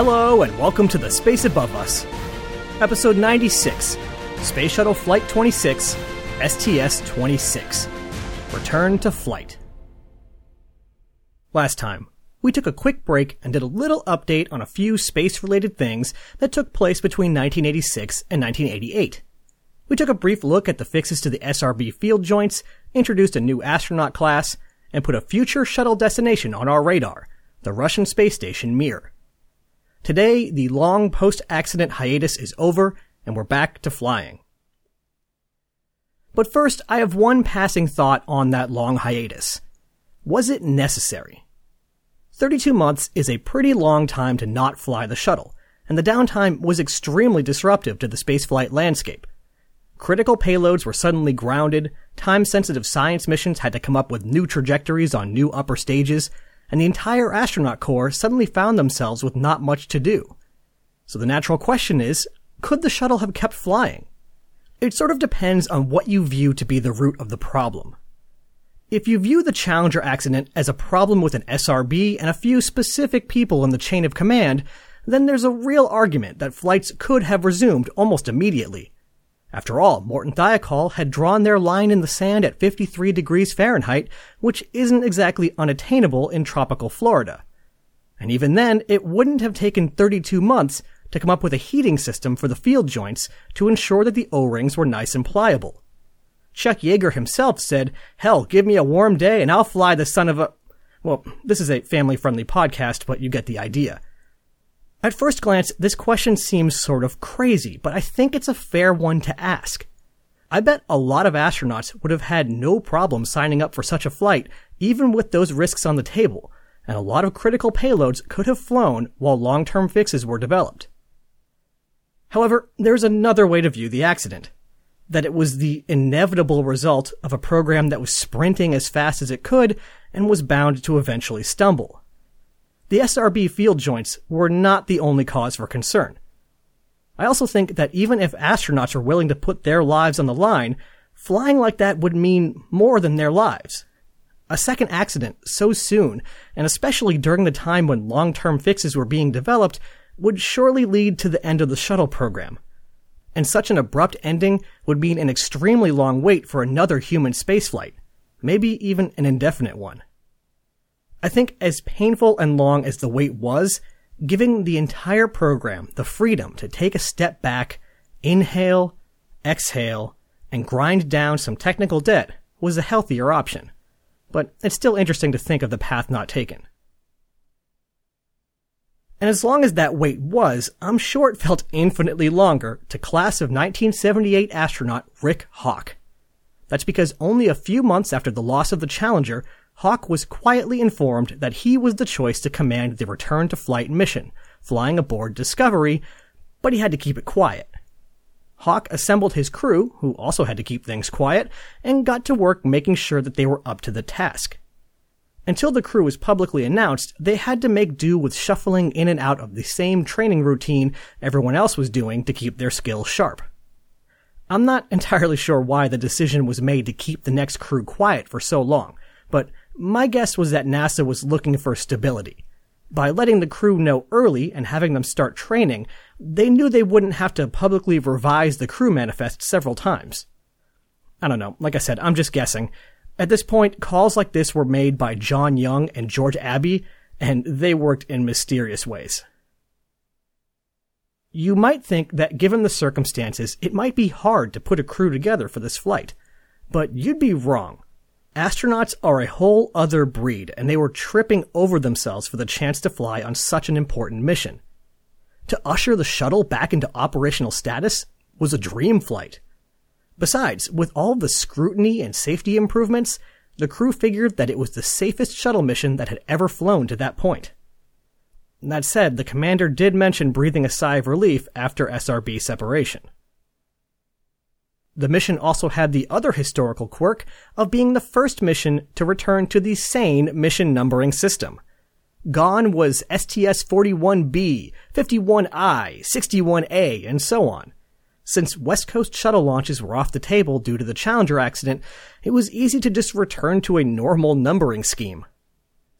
Hello, and welcome to the Space Above Us. Episode 96 Space Shuttle Flight 26, STS 26. Return to flight. Last time, we took a quick break and did a little update on a few space related things that took place between 1986 and 1988. We took a brief look at the fixes to the SRB field joints, introduced a new astronaut class, and put a future shuttle destination on our radar, the Russian space station Mir. Today, the long post-accident hiatus is over and we're back to flying. But first, I have one passing thought on that long hiatus. Was it necessary? 32 months is a pretty long time to not fly the shuttle, and the downtime was extremely disruptive to the spaceflight landscape. Critical payloads were suddenly grounded, time-sensitive science missions had to come up with new trajectories on new upper stages, and the entire astronaut corps suddenly found themselves with not much to do. So the natural question is, could the shuttle have kept flying? It sort of depends on what you view to be the root of the problem. If you view the Challenger accident as a problem with an SRB and a few specific people in the chain of command, then there's a real argument that flights could have resumed almost immediately. After all, Morton Thiokol had drawn their line in the sand at 53 degrees Fahrenheit, which isn't exactly unattainable in tropical Florida. And even then, it wouldn't have taken 32 months to come up with a heating system for the field joints to ensure that the O-rings were nice and pliable. Chuck Yeager himself said, hell, give me a warm day and I'll fly the son of a... Well, this is a family-friendly podcast, but you get the idea. At first glance, this question seems sort of crazy, but I think it's a fair one to ask. I bet a lot of astronauts would have had no problem signing up for such a flight, even with those risks on the table, and a lot of critical payloads could have flown while long-term fixes were developed. However, there's another way to view the accident. That it was the inevitable result of a program that was sprinting as fast as it could and was bound to eventually stumble the SRB field joints were not the only cause for concern. I also think that even if astronauts are willing to put their lives on the line, flying like that would mean more than their lives. A second accident so soon, and especially during the time when long-term fixes were being developed, would surely lead to the end of the shuttle program. And such an abrupt ending would mean an extremely long wait for another human spaceflight, maybe even an indefinite one. I think as painful and long as the wait was, giving the entire program the freedom to take a step back, inhale, exhale, and grind down some technical debt was a healthier option. But it's still interesting to think of the path not taken. And as long as that wait was, I'm sure it felt infinitely longer to class of 1978 astronaut Rick Hauck. That's because only a few months after the loss of the Challenger, Hauck was quietly informed that he was the choice to command the return to flight mission, flying aboard Discovery, but he had to keep it quiet. Hauck assembled his crew, who also had to keep things quiet, and got to work making sure that they were up to the task. Until the crew was publicly announced, they had to make do with shuffling in and out of the same training routine everyone else was doing to keep their skills sharp. I'm not entirely sure why the decision was made to keep the next crew quiet for so long, but my guess was that NASA was looking for stability. By letting the crew know early and having them start training, they knew they wouldn't have to publicly revise the crew manifest several times. I don't know. Like I said, I'm just guessing. At this point, calls like this were made by John Young and George Abbey, and they worked in mysterious ways. You might think that given the circumstances, it might be hard to put a crew together for this flight. But you'd be wrong. Astronauts are a whole other breed, and they were tripping over themselves for the chance to fly on such an important mission. To usher the shuttle back into operational status was a dream flight. Besides, with all the scrutiny and safety improvements, the crew figured that it was the safest shuttle mission that had ever flown to that point. That said, the commander did mention breathing a sigh of relief after SRB separation. The mission also had the other historical quirk of being the first mission to return to the sane mission numbering system. Gone was STS-41B, 51I, 61A, and so on. Since West Coast shuttle launches were off the table due to the Challenger accident, it was easy to just return to a normal numbering scheme.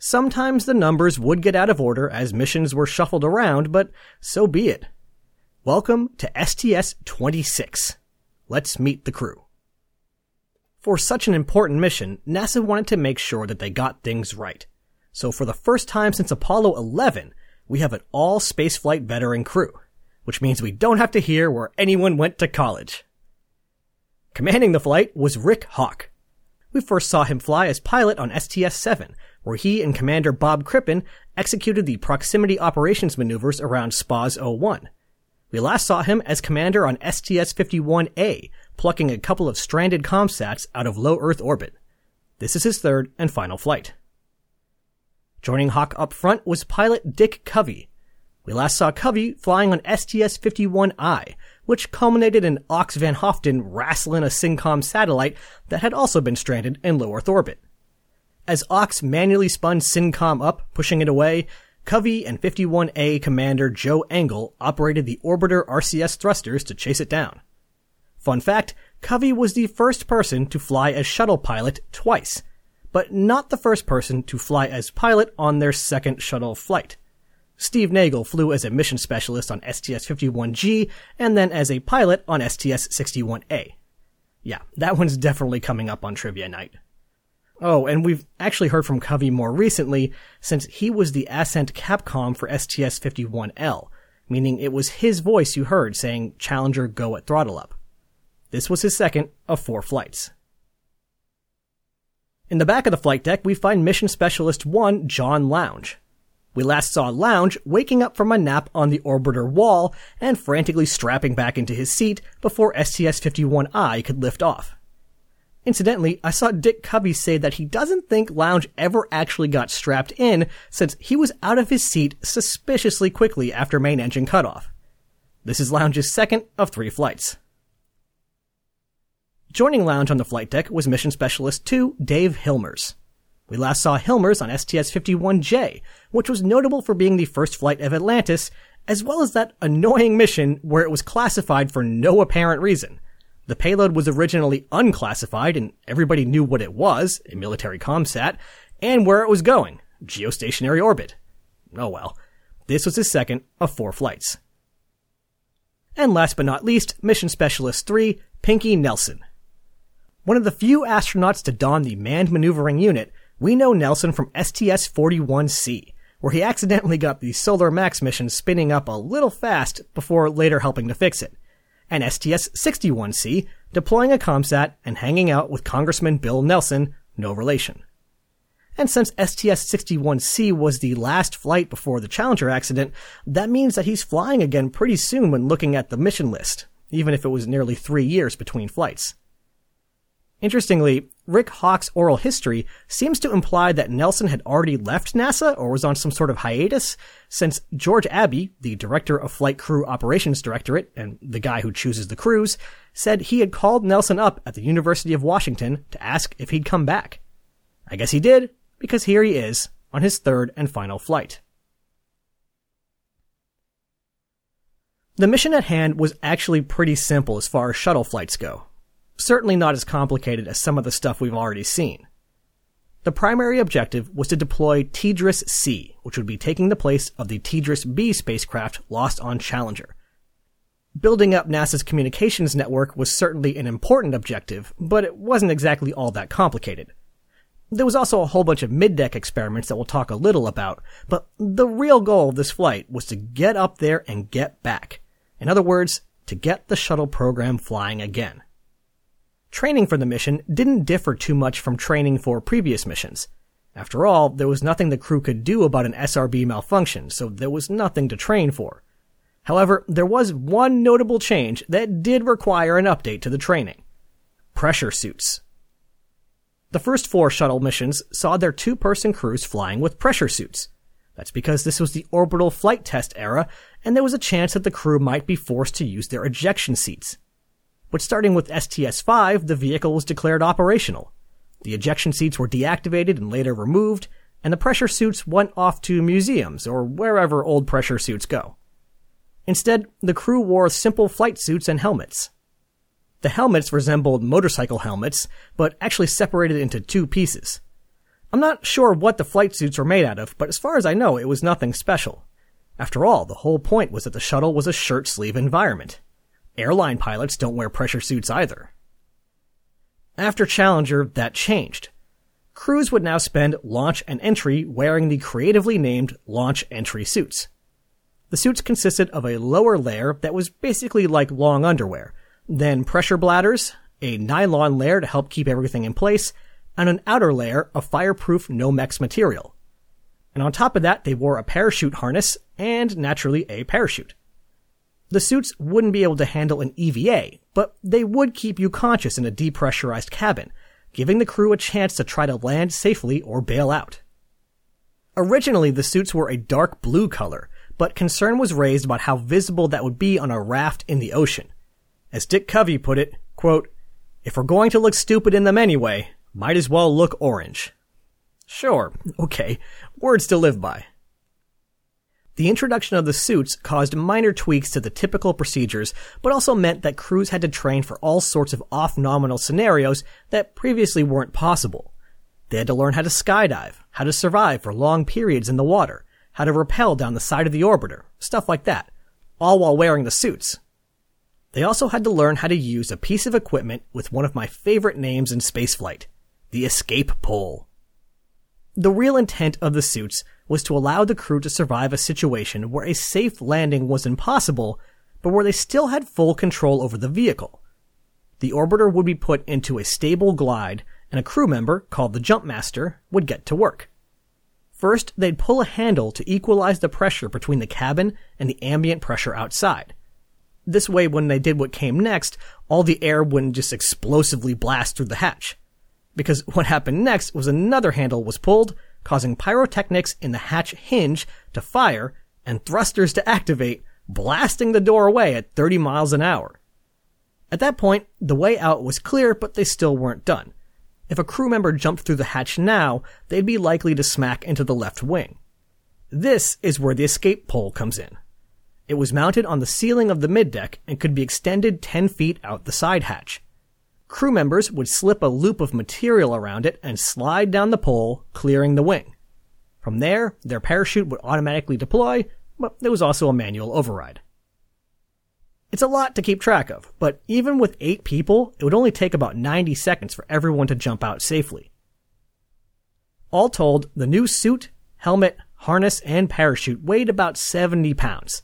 Sometimes the numbers would get out of order as missions were shuffled around, but so be it. Welcome to STS-26. Let's meet the crew. For such an important mission, NASA wanted to make sure that they got things right. So for the first time since Apollo 11, we have an all spaceflight veteran crew, which means we don't have to hear where anyone went to college. Commanding the flight was Rick Hauck. We first saw him fly as pilot on STS-7, where he and Commander Bob Crippen executed the proximity operations maneuvers around SPAS-01. We last saw him as commander on STS-51A, plucking a couple of stranded comsats out of low Earth orbit. This is his third and final flight. Joining Hauck up front was pilot Dick Covey. We last saw Covey flying on STS-51I, which culminated in Ox Van Hoften wrestling a SYNCOM satellite that had also been stranded in low Earth orbit. As Ox manually spun SYNCOM up, pushing it away, Covey and 51A Commander Joe Engle operated the orbiter RCS thrusters to chase it down. Fun fact, Covey was the first person to fly as shuttle pilot twice, but not the first person to fly as pilot on their second shuttle flight. Steve Nagel flew as a mission specialist on STS-51G and then as a pilot on STS-61A. Yeah, that one's definitely coming up on trivia night. Oh, and we've actually heard from Covey more recently since he was the Ascent Capcom for STS-51L, meaning it was his voice you heard saying Challenger go at throttle up. This was his second of four flights. In the back of the flight deck, we find Mission Specialist 1, John Lounge. We last saw Lounge waking up from a nap on the orbiter wall and frantically strapping back into his seat before STS-51I could lift off. Incidentally, I saw Dick Covey say that he doesn't think Lounge ever actually got strapped in since he was out of his seat suspiciously quickly after main engine cutoff. This is Lounge's second of three flights. Joining Lounge on the flight deck was Mission Specialist 2, Dave Hilmers. We last saw Hilmers on STS-51J, which was notable for being the first flight of Atlantis, as well as that annoying mission where it was classified for no apparent reason. The payload was originally unclassified and everybody knew what it was, a military comsat, and where it was going, geostationary orbit. Oh well. This was his second of four flights. And last but not least, Mission Specialist 3, Pinky Nelson. One of the few astronauts to don the manned maneuvering unit, we know Nelson from STS-41C, where he accidentally got the Solar Max mission spinning up a little fast before later helping to fix it. And STS-61C, deploying a ComSat and hanging out with Congressman Bill Nelson, no relation. And since STS-61C was the last flight before the Challenger accident, that means that he's flying again pretty soon when looking at the mission list, even if it was nearly three years between flights. Interestingly, Rick Hauck's oral history seems to imply that Nelson had already left NASA or was on some sort of hiatus, since George Abbey, the director of Flight Crew Operations Directorate and the guy who chooses the crews, said he had called Nelson up at the University of Washington to ask if he'd come back. I guess he did, because here he is on his third and final flight. The mission at hand was actually pretty simple as far as shuttle flights go certainly not as complicated as some of the stuff we've already seen. The primary objective was to deploy TDRS C, which would be taking the place of the TDRS B spacecraft lost on Challenger. Building up NASA's communications network was certainly an important objective, but it wasn't exactly all that complicated. There was also a whole bunch of mid-deck experiments that we'll talk a little about, but the real goal of this flight was to get up there and get back. In other words, to get the shuttle program flying again. Training for the mission didn't differ too much from training for previous missions. After all, there was nothing the crew could do about an SRB malfunction, so there was nothing to train for. However, there was one notable change that did require an update to the training. Pressure suits. The first four shuttle missions saw their two-person crews flying with pressure suits. That's because this was the orbital flight test era, and there was a chance that the crew might be forced to use their ejection seats. But starting with STS-5, the vehicle was declared operational. The ejection seats were deactivated and later removed, and the pressure suits went off to museums or wherever old pressure suits go. Instead, the crew wore simple flight suits and helmets. The helmets resembled motorcycle helmets, but actually separated into two pieces. I'm not sure what the flight suits were made out of, but as far as I know, it was nothing special. After all, the whole point was that the shuttle was a shirt sleeve environment. Airline pilots don't wear pressure suits either. After Challenger, that changed. Crews would now spend launch and entry wearing the creatively named launch entry suits. The suits consisted of a lower layer that was basically like long underwear, then pressure bladders, a nylon layer to help keep everything in place, and an outer layer of fireproof Nomex material. And on top of that, they wore a parachute harness and naturally a parachute. The suits wouldn't be able to handle an EVA, but they would keep you conscious in a depressurized cabin, giving the crew a chance to try to land safely or bail out. Originally, the suits were a dark blue color, but concern was raised about how visible that would be on a raft in the ocean. As Dick Covey put it, quote, if we're going to look stupid in them anyway, might as well look orange. Sure, okay, words to live by. The introduction of the suits caused minor tweaks to the typical procedures, but also meant that crews had to train for all sorts of off-nominal scenarios that previously weren't possible. They had to learn how to skydive, how to survive for long periods in the water, how to rappel down the side of the orbiter, stuff like that, all while wearing the suits. They also had to learn how to use a piece of equipment with one of my favorite names in spaceflight, the escape pole. The real intent of the suits was to allow the crew to survive a situation where a safe landing was impossible, but where they still had full control over the vehicle. The orbiter would be put into a stable glide, and a crew member, called the Jumpmaster, would get to work. First, they'd pull a handle to equalize the pressure between the cabin and the ambient pressure outside. This way, when they did what came next, all the air wouldn't just explosively blast through the hatch. Because what happened next was another handle was pulled, causing pyrotechnics in the hatch hinge to fire and thrusters to activate, blasting the door away at 30 miles an hour. At that point, the way out was clear, but they still weren't done. If a crew member jumped through the hatch now, they'd be likely to smack into the left wing. This is where the escape pole comes in. It was mounted on the ceiling of the middeck and could be extended 10 feet out the side hatch. Crew members would slip a loop of material around it and slide down the pole, clearing the wing. From there, their parachute would automatically deploy, but there was also a manual override. It's a lot to keep track of, but even with eight people, it would only take about 90 seconds for everyone to jump out safely. All told, the new suit, helmet, harness, and parachute weighed about 70 pounds.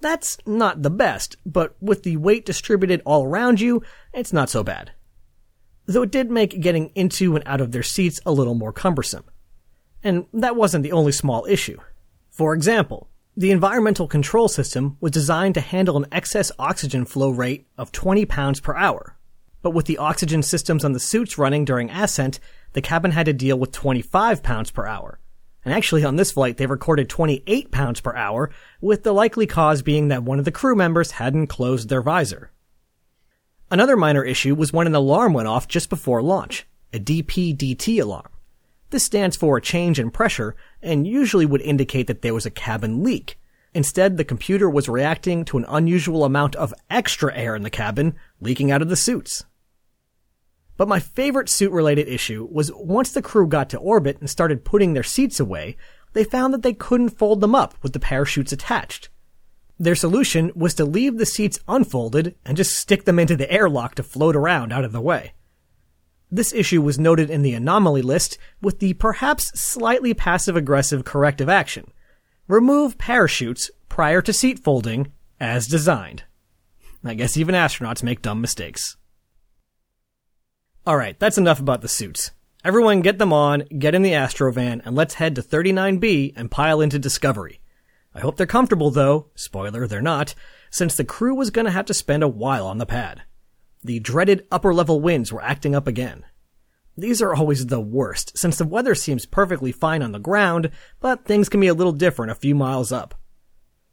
That's not the best, but with the weight distributed all around you, it's not so bad. Though it did make getting into and out of their seats a little more cumbersome. And that wasn't the only small issue. For example, the environmental control system was designed to handle an excess oxygen flow rate of 20 pounds per hour. But with the oxygen systems on the suits running during ascent, the cabin had to deal with 25 pounds per hour. And actually on this flight, they recorded 28 pounds per hour, with the likely cause being that one of the crew members hadn't closed their visor. Another minor issue was when an alarm went off just before launch, a DPDT alarm. This stands for a change in pressure and usually would indicate that there was a cabin leak. Instead, the computer was reacting to an unusual amount of extra air in the cabin leaking out of the suits. But my favorite suit related issue was once the crew got to orbit and started putting their seats away, they found that they couldn't fold them up with the parachutes attached. Their solution was to leave the seats unfolded and just stick them into the airlock to float around out of the way. This issue was noted in the anomaly list with the perhaps slightly passive aggressive corrective action. Remove parachutes prior to seat folding as designed. I guess even astronauts make dumb mistakes. Alright, that's enough about the suits. Everyone get them on, get in the Astrovan, and let's head to 39B and pile into Discovery. I hope they're comfortable though, spoiler, they're not, since the crew was gonna have to spend a while on the pad. The dreaded upper level winds were acting up again. These are always the worst, since the weather seems perfectly fine on the ground, but things can be a little different a few miles up.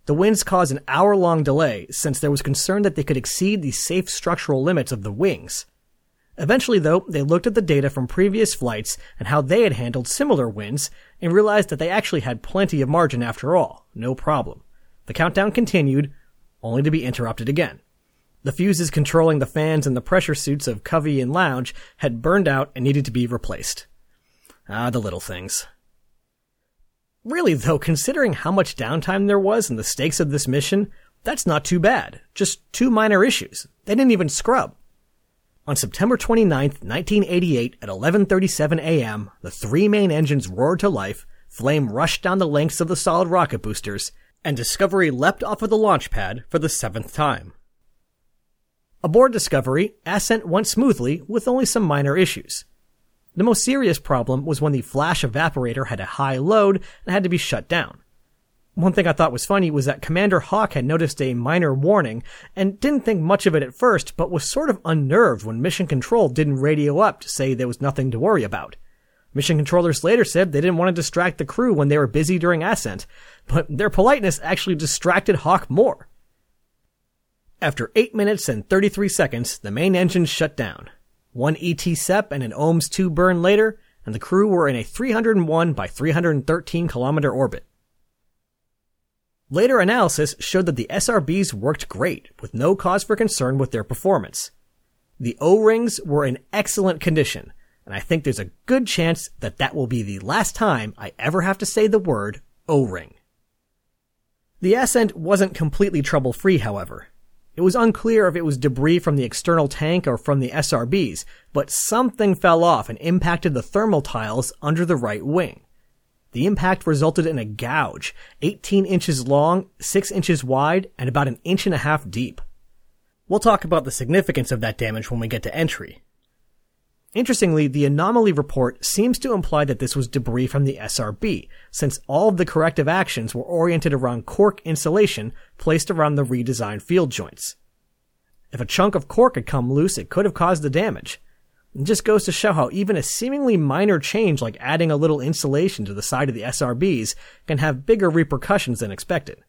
The winds caused an hour long delay, since there was concern that they could exceed the safe structural limits of the wings. Eventually, though, they looked at the data from previous flights and how they had handled similar winds, and realized that they actually had plenty of margin after all, no problem. The countdown continued, only to be interrupted again. The fuses controlling the fans and the pressure suits of Covey and Lounge had burned out and needed to be replaced. Ah, the little things. Really though, considering how much downtime there was and the stakes of this mission, that's not too bad. Just two minor issues. They didn't even scrub. On September 29, 1988 at 11:37 a.m., the three main engines roared to life, flame rushed down the lengths of the solid rocket boosters, and Discovery leapt off of the launch pad for the seventh time. Aboard Discovery, ascent went smoothly with only some minor issues. The most serious problem was when the flash evaporator had a high load and had to be shut down. One thing I thought was funny was that Commander Hauck had noticed a minor warning and didn't think much of it at first, but was sort of unnerved when Mission Control didn't radio up to say there was nothing to worry about. Mission controllers later said they didn't want to distract the crew when they were busy during ascent, but their politeness actually distracted Hauck more. After 8 minutes and 33 seconds, the main engines shut down. One ET SEP and an OMS 2 burn later, and the crew were in a 301 by 313 kilometer orbit. Later analysis showed that the SRBs worked great, with no cause for concern with their performance. The O-rings were in excellent condition, and I think there's a good chance that that will be the last time I ever have to say the word O-ring. The ascent wasn't completely trouble-free, however. It was unclear if it was debris from the external tank or from the SRBs, but something fell off and impacted the thermal tiles under the right wing. The impact resulted in a gouge, 18 inches long, 6 inches wide, and about an inch and a half deep. We'll talk about the significance of that damage when we get to entry. Interestingly, the anomaly report seems to imply that this was debris from the SRB, since all of the corrective actions were oriented around cork insulation placed around the redesigned field joints. If a chunk of cork had come loose, it could have caused the damage. It just goes to show how even a seemingly minor change like adding a little insulation to the side of the SRBs can have bigger repercussions than expected.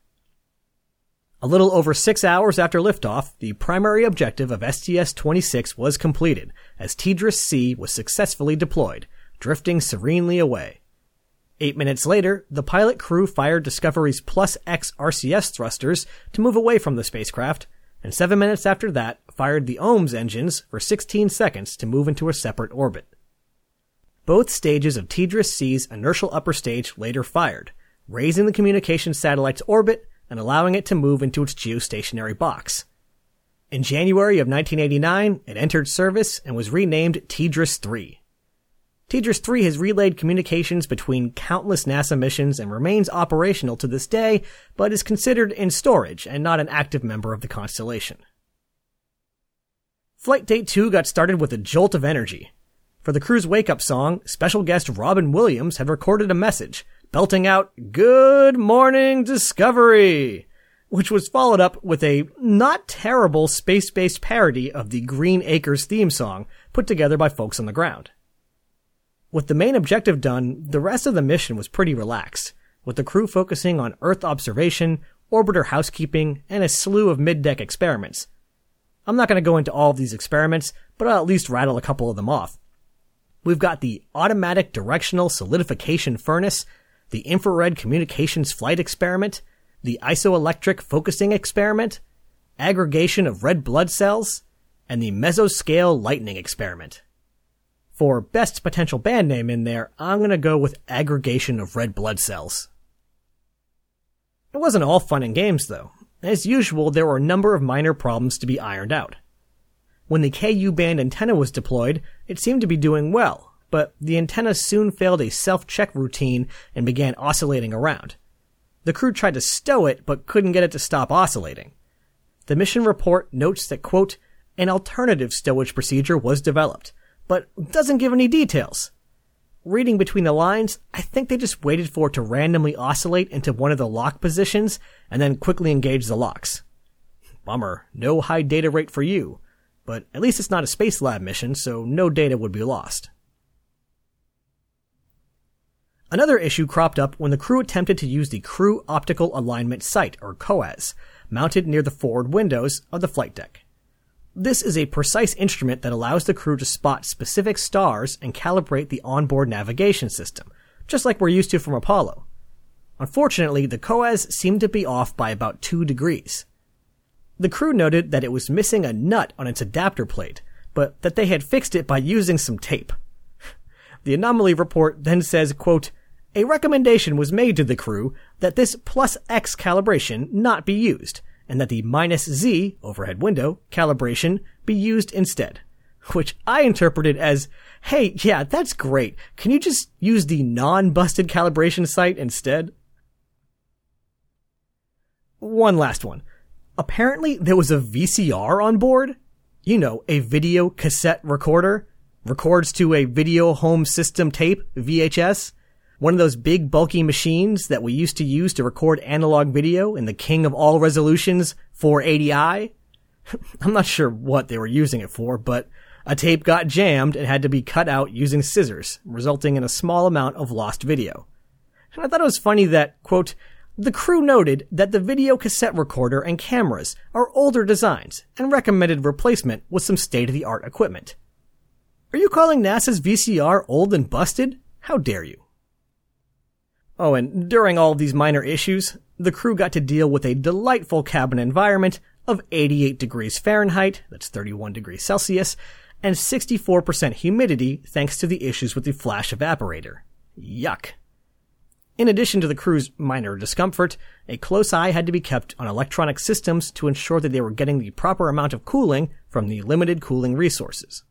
A little over six hours after liftoff, the primary objective of STS-26 was completed, as TDRS-C was successfully deployed, drifting serenely away. Eight minutes later, the pilot crew fired Discovery's Plus X RCS thrusters to move away from the spacecraft, and seven minutes after that, fired the OMS engines for 16 seconds to move into a separate orbit. Both stages of TDRS C's inertial upper stage later fired, raising the communication satellite's orbit and allowing it to move into its geostationary box. In January of 1989, it entered service and was renamed TDRS-3. TDRS-3 has relayed communications between countless NASA missions and remains operational to this day, but is considered in storage and not an active member of the constellation. Flight Date 2 got started with a jolt of energy. For the crew's wake up song, special guest Robin Williams had recorded a message, belting out, Good Morning Discovery! Which was followed up with a not terrible space based parody of the Green Acres theme song put together by folks on the ground. With the main objective done, the rest of the mission was pretty relaxed, with the crew focusing on Earth observation, orbiter housekeeping, and a slew of mid-deck experiments, I'm not going to go into all of these experiments, but I'll at least rattle a couple of them off. We've got the automatic directional solidification furnace, the infrared communications flight experiment, the isoelectric focusing experiment, aggregation of red blood cells, and the mesoscale lightning experiment. For best potential band name in there, I'm gonna go with aggregation of red blood cells. It wasn't all fun and games though. As usual, there were a number of minor problems to be ironed out. When the KU band antenna was deployed, it seemed to be doing well, but the antenna soon failed a self-check routine and began oscillating around. The crew tried to stow it, but couldn't get it to stop oscillating. The mission report notes that, quote, an alternative stowage procedure was developed, but doesn't give any details reading between the lines, I think they just waited for it to randomly oscillate into one of the lock positions and then quickly engage the locks. Bummer, no high data rate for you. But at least it's not a Spacelab mission, so no data would be lost. Another issue cropped up when the crew attempted to use the Crew Optical Alignment Sight, or COAS, mounted near the forward windows of the flight deck. This is a precise instrument that allows the crew to spot specific stars and calibrate the onboard navigation system, just like we're used to from Apollo. Unfortunately, the COAS seemed to be off by about 2 degrees. The crew noted that it was missing a nut on its adapter plate, but that they had fixed it by using some tape. The anomaly report then says, quote, a recommendation was made to the crew that this plus X calibration not be used, and that the minus Z overhead window calibration be used instead. Which I interpreted as, hey, yeah, that's great. Can you just use the non-busted calibration sight instead? One last one. Apparently there was a VCR on board. You know, a video cassette recorder. Records to a video home system tape, VHS. One of those big bulky machines that we used to use to record analog video in the king of all resolutions 480i. I'm not sure what they were using it for, but a tape got jammed and had to be cut out using scissors, resulting in a small amount of lost video. And I thought it was funny that, quote, the crew noted that the video cassette recorder and cameras are older designs and recommended replacement with some state of the art equipment. Are you calling NASA's VCR old and busted? How dare you? Oh, and during all these minor issues, the crew got to deal with a delightful cabin environment of 88 degrees Fahrenheit, that's 31 degrees Celsius, and 64% humidity thanks to the issues with the flash evaporator. Yuck. In addition to the crew's minor discomfort, a close eye had to be kept on electronic systems to ensure that they were getting the proper amount of cooling from the limited cooling resources.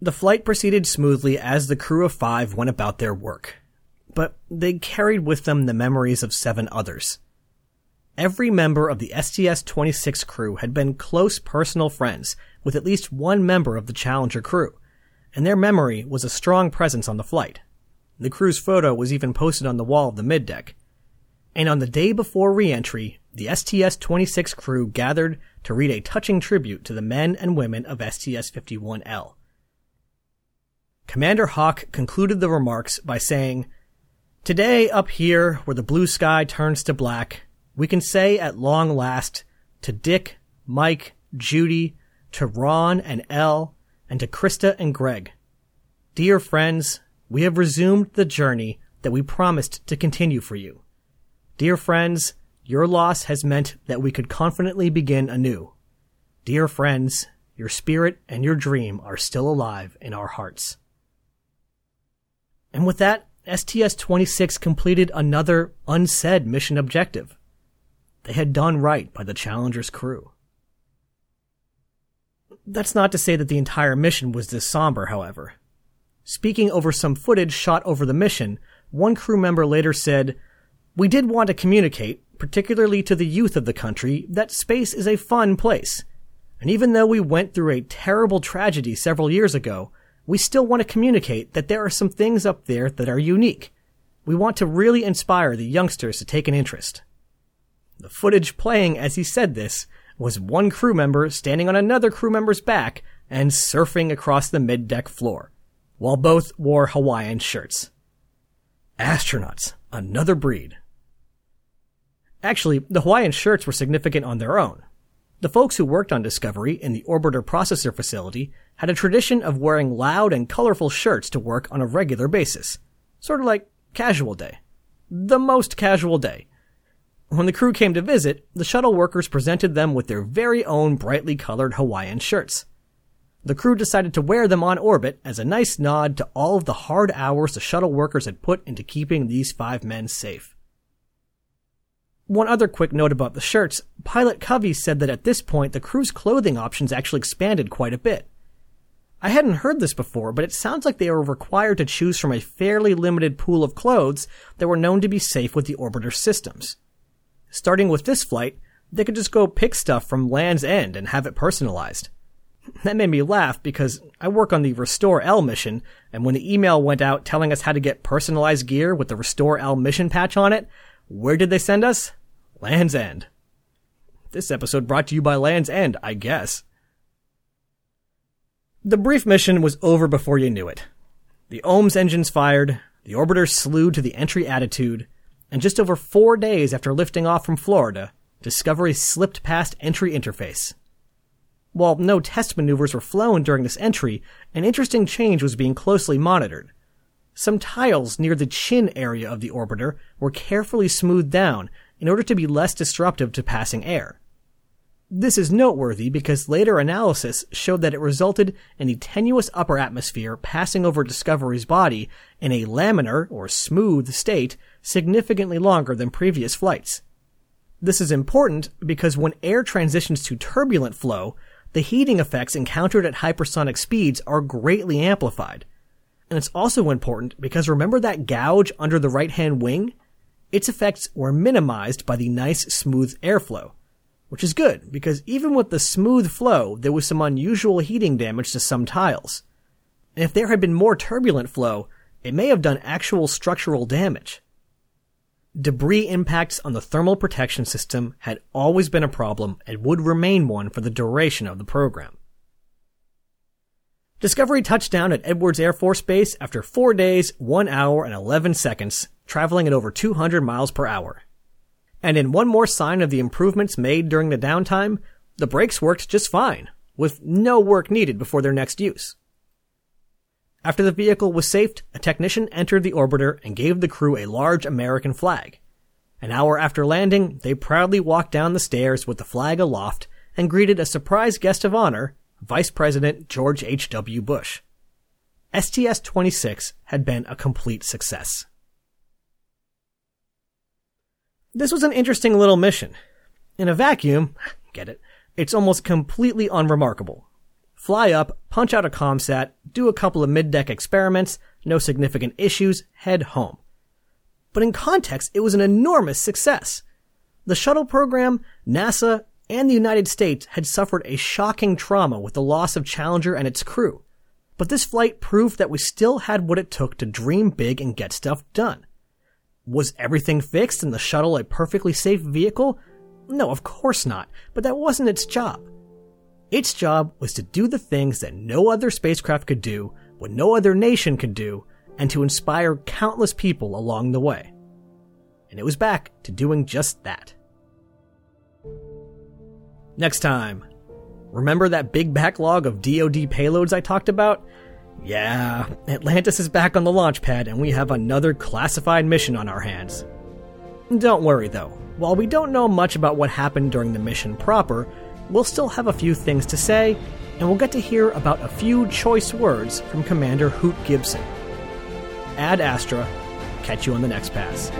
The flight proceeded smoothly as the crew of five went about their work but they carried with them the memories of seven others. Every member of the STS-26 crew had been close personal friends with at least one member of the Challenger crew, and their memory was a strong presence on the flight. The crew's photo was even posted on the wall of the middeck. And on the day before reentry, the STS-26 crew gathered to read a touching tribute to the men and women of STS-51L. Commander Hauck concluded the remarks by saying, Today, up here, where the blue sky turns to black, we can say at long last to Dick, Mike, Judy, to Ron and El, and to Christa and Greg. Dear friends, we have resumed the journey that we promised to continue for you. Dear friends, your loss has meant that we could confidently begin anew. Dear friends, your spirit and your dream are still alive in our hearts. And with that, STS-26 completed another unsaid mission objective. They had done right by the Challenger's crew. That's not to say that the entire mission was this somber, however. Speaking over some footage shot over the mission, one crew member later said, We did want to communicate, particularly to the youth of the country, that space is a fun place. And even though we went through a terrible tragedy several years ago, we still want to communicate that there are some things up there that are unique. We want to really inspire the youngsters to take an interest. The footage playing as he said this was one crew member standing on another crew member's back and surfing across the mid-deck floor, while both wore Hawaiian shirts. Astronauts, another breed. Actually, the Hawaiian shirts were significant on their own. The folks who worked on Discovery in the Orbiter Processor Facility had a tradition of wearing loud and colorful shirts to work on a regular basis. Sort of like casual day. The most casual day. When the crew came to visit, the shuttle workers presented them with their very own brightly colored Hawaiian shirts. The crew decided to wear them on orbit as a nice nod to all of the hard hours the shuttle workers had put into keeping these five men safe. One other quick note about the shirts, pilot Covey said that at this point the crew's clothing options actually expanded quite a bit. I hadn't heard this before, but it sounds like they were required to choose from a fairly limited pool of clothes that were known to be safe with the orbiter systems. Starting with this flight, they could just go pick stuff from Land's End and have it personalized. That made me laugh because I work on the Restore L mission, and when the email went out telling us how to get personalized gear with the Restore L mission patch on it, where did they send us? Land's End. This episode brought to you by Land's End, I guess. The brief mission was over before you knew it. The OMS engines fired, the orbiter slewed to the entry attitude, and just over four days after lifting off from Florida, Discovery slipped past entry interface. While no test maneuvers were flown during this entry, an interesting change was being closely monitored. Some tiles near the chin area of the orbiter were carefully smoothed down in order to be less disruptive to passing air. This is noteworthy because later analysis showed that it resulted in the tenuous upper atmosphere passing over Discovery's body in a laminar or smooth state significantly longer than previous flights. This is important because when air transitions to turbulent flow, the heating effects encountered at hypersonic speeds are greatly amplified. And it's also important because remember that gouge under the right hand wing? Its effects were minimized by the nice smooth airflow. Which is good, because even with the smooth flow, there was some unusual heating damage to some tiles. And if there had been more turbulent flow, it may have done actual structural damage. Debris impacts on the thermal protection system had always been a problem and would remain one for the duration of the program. Discovery touched down at Edwards Air Force Base after 4 days, 1 hour, and 11 seconds, traveling at over 200 miles per hour. And in one more sign of the improvements made during the downtime, the brakes worked just fine, with no work needed before their next use. After the vehicle was safed, a technician entered the orbiter and gave the crew a large American flag. An hour after landing, they proudly walked down the stairs with the flag aloft and greeted a surprise guest of honor, Vice President George H.W. Bush. STS-26 had been a complete success. This was an interesting little mission. In a vacuum, get it, it's almost completely unremarkable fly up, punch out a ComSat, do a couple of mid-deck experiments, no significant issues, head home. But in context, it was an enormous success. The shuttle program, NASA, and the United States had suffered a shocking trauma with the loss of Challenger and its crew. But this flight proved that we still had what it took to dream big and get stuff done. Was everything fixed and the shuttle a perfectly safe vehicle? No, of course not, but that wasn't its job. Its job was to do the things that no other spacecraft could do, what no other nation could do, and to inspire countless people along the way. And it was back to doing just that. Next time, remember that big backlog of DoD payloads I talked about? Yeah, Atlantis is back on the launch pad and we have another classified mission on our hands. Don't worry though, while we don't know much about what happened during the mission proper, we'll still have a few things to say, and we'll get to hear about a few choice words from Commander Hoot Gibson. Ad Astra, catch you on the next pass.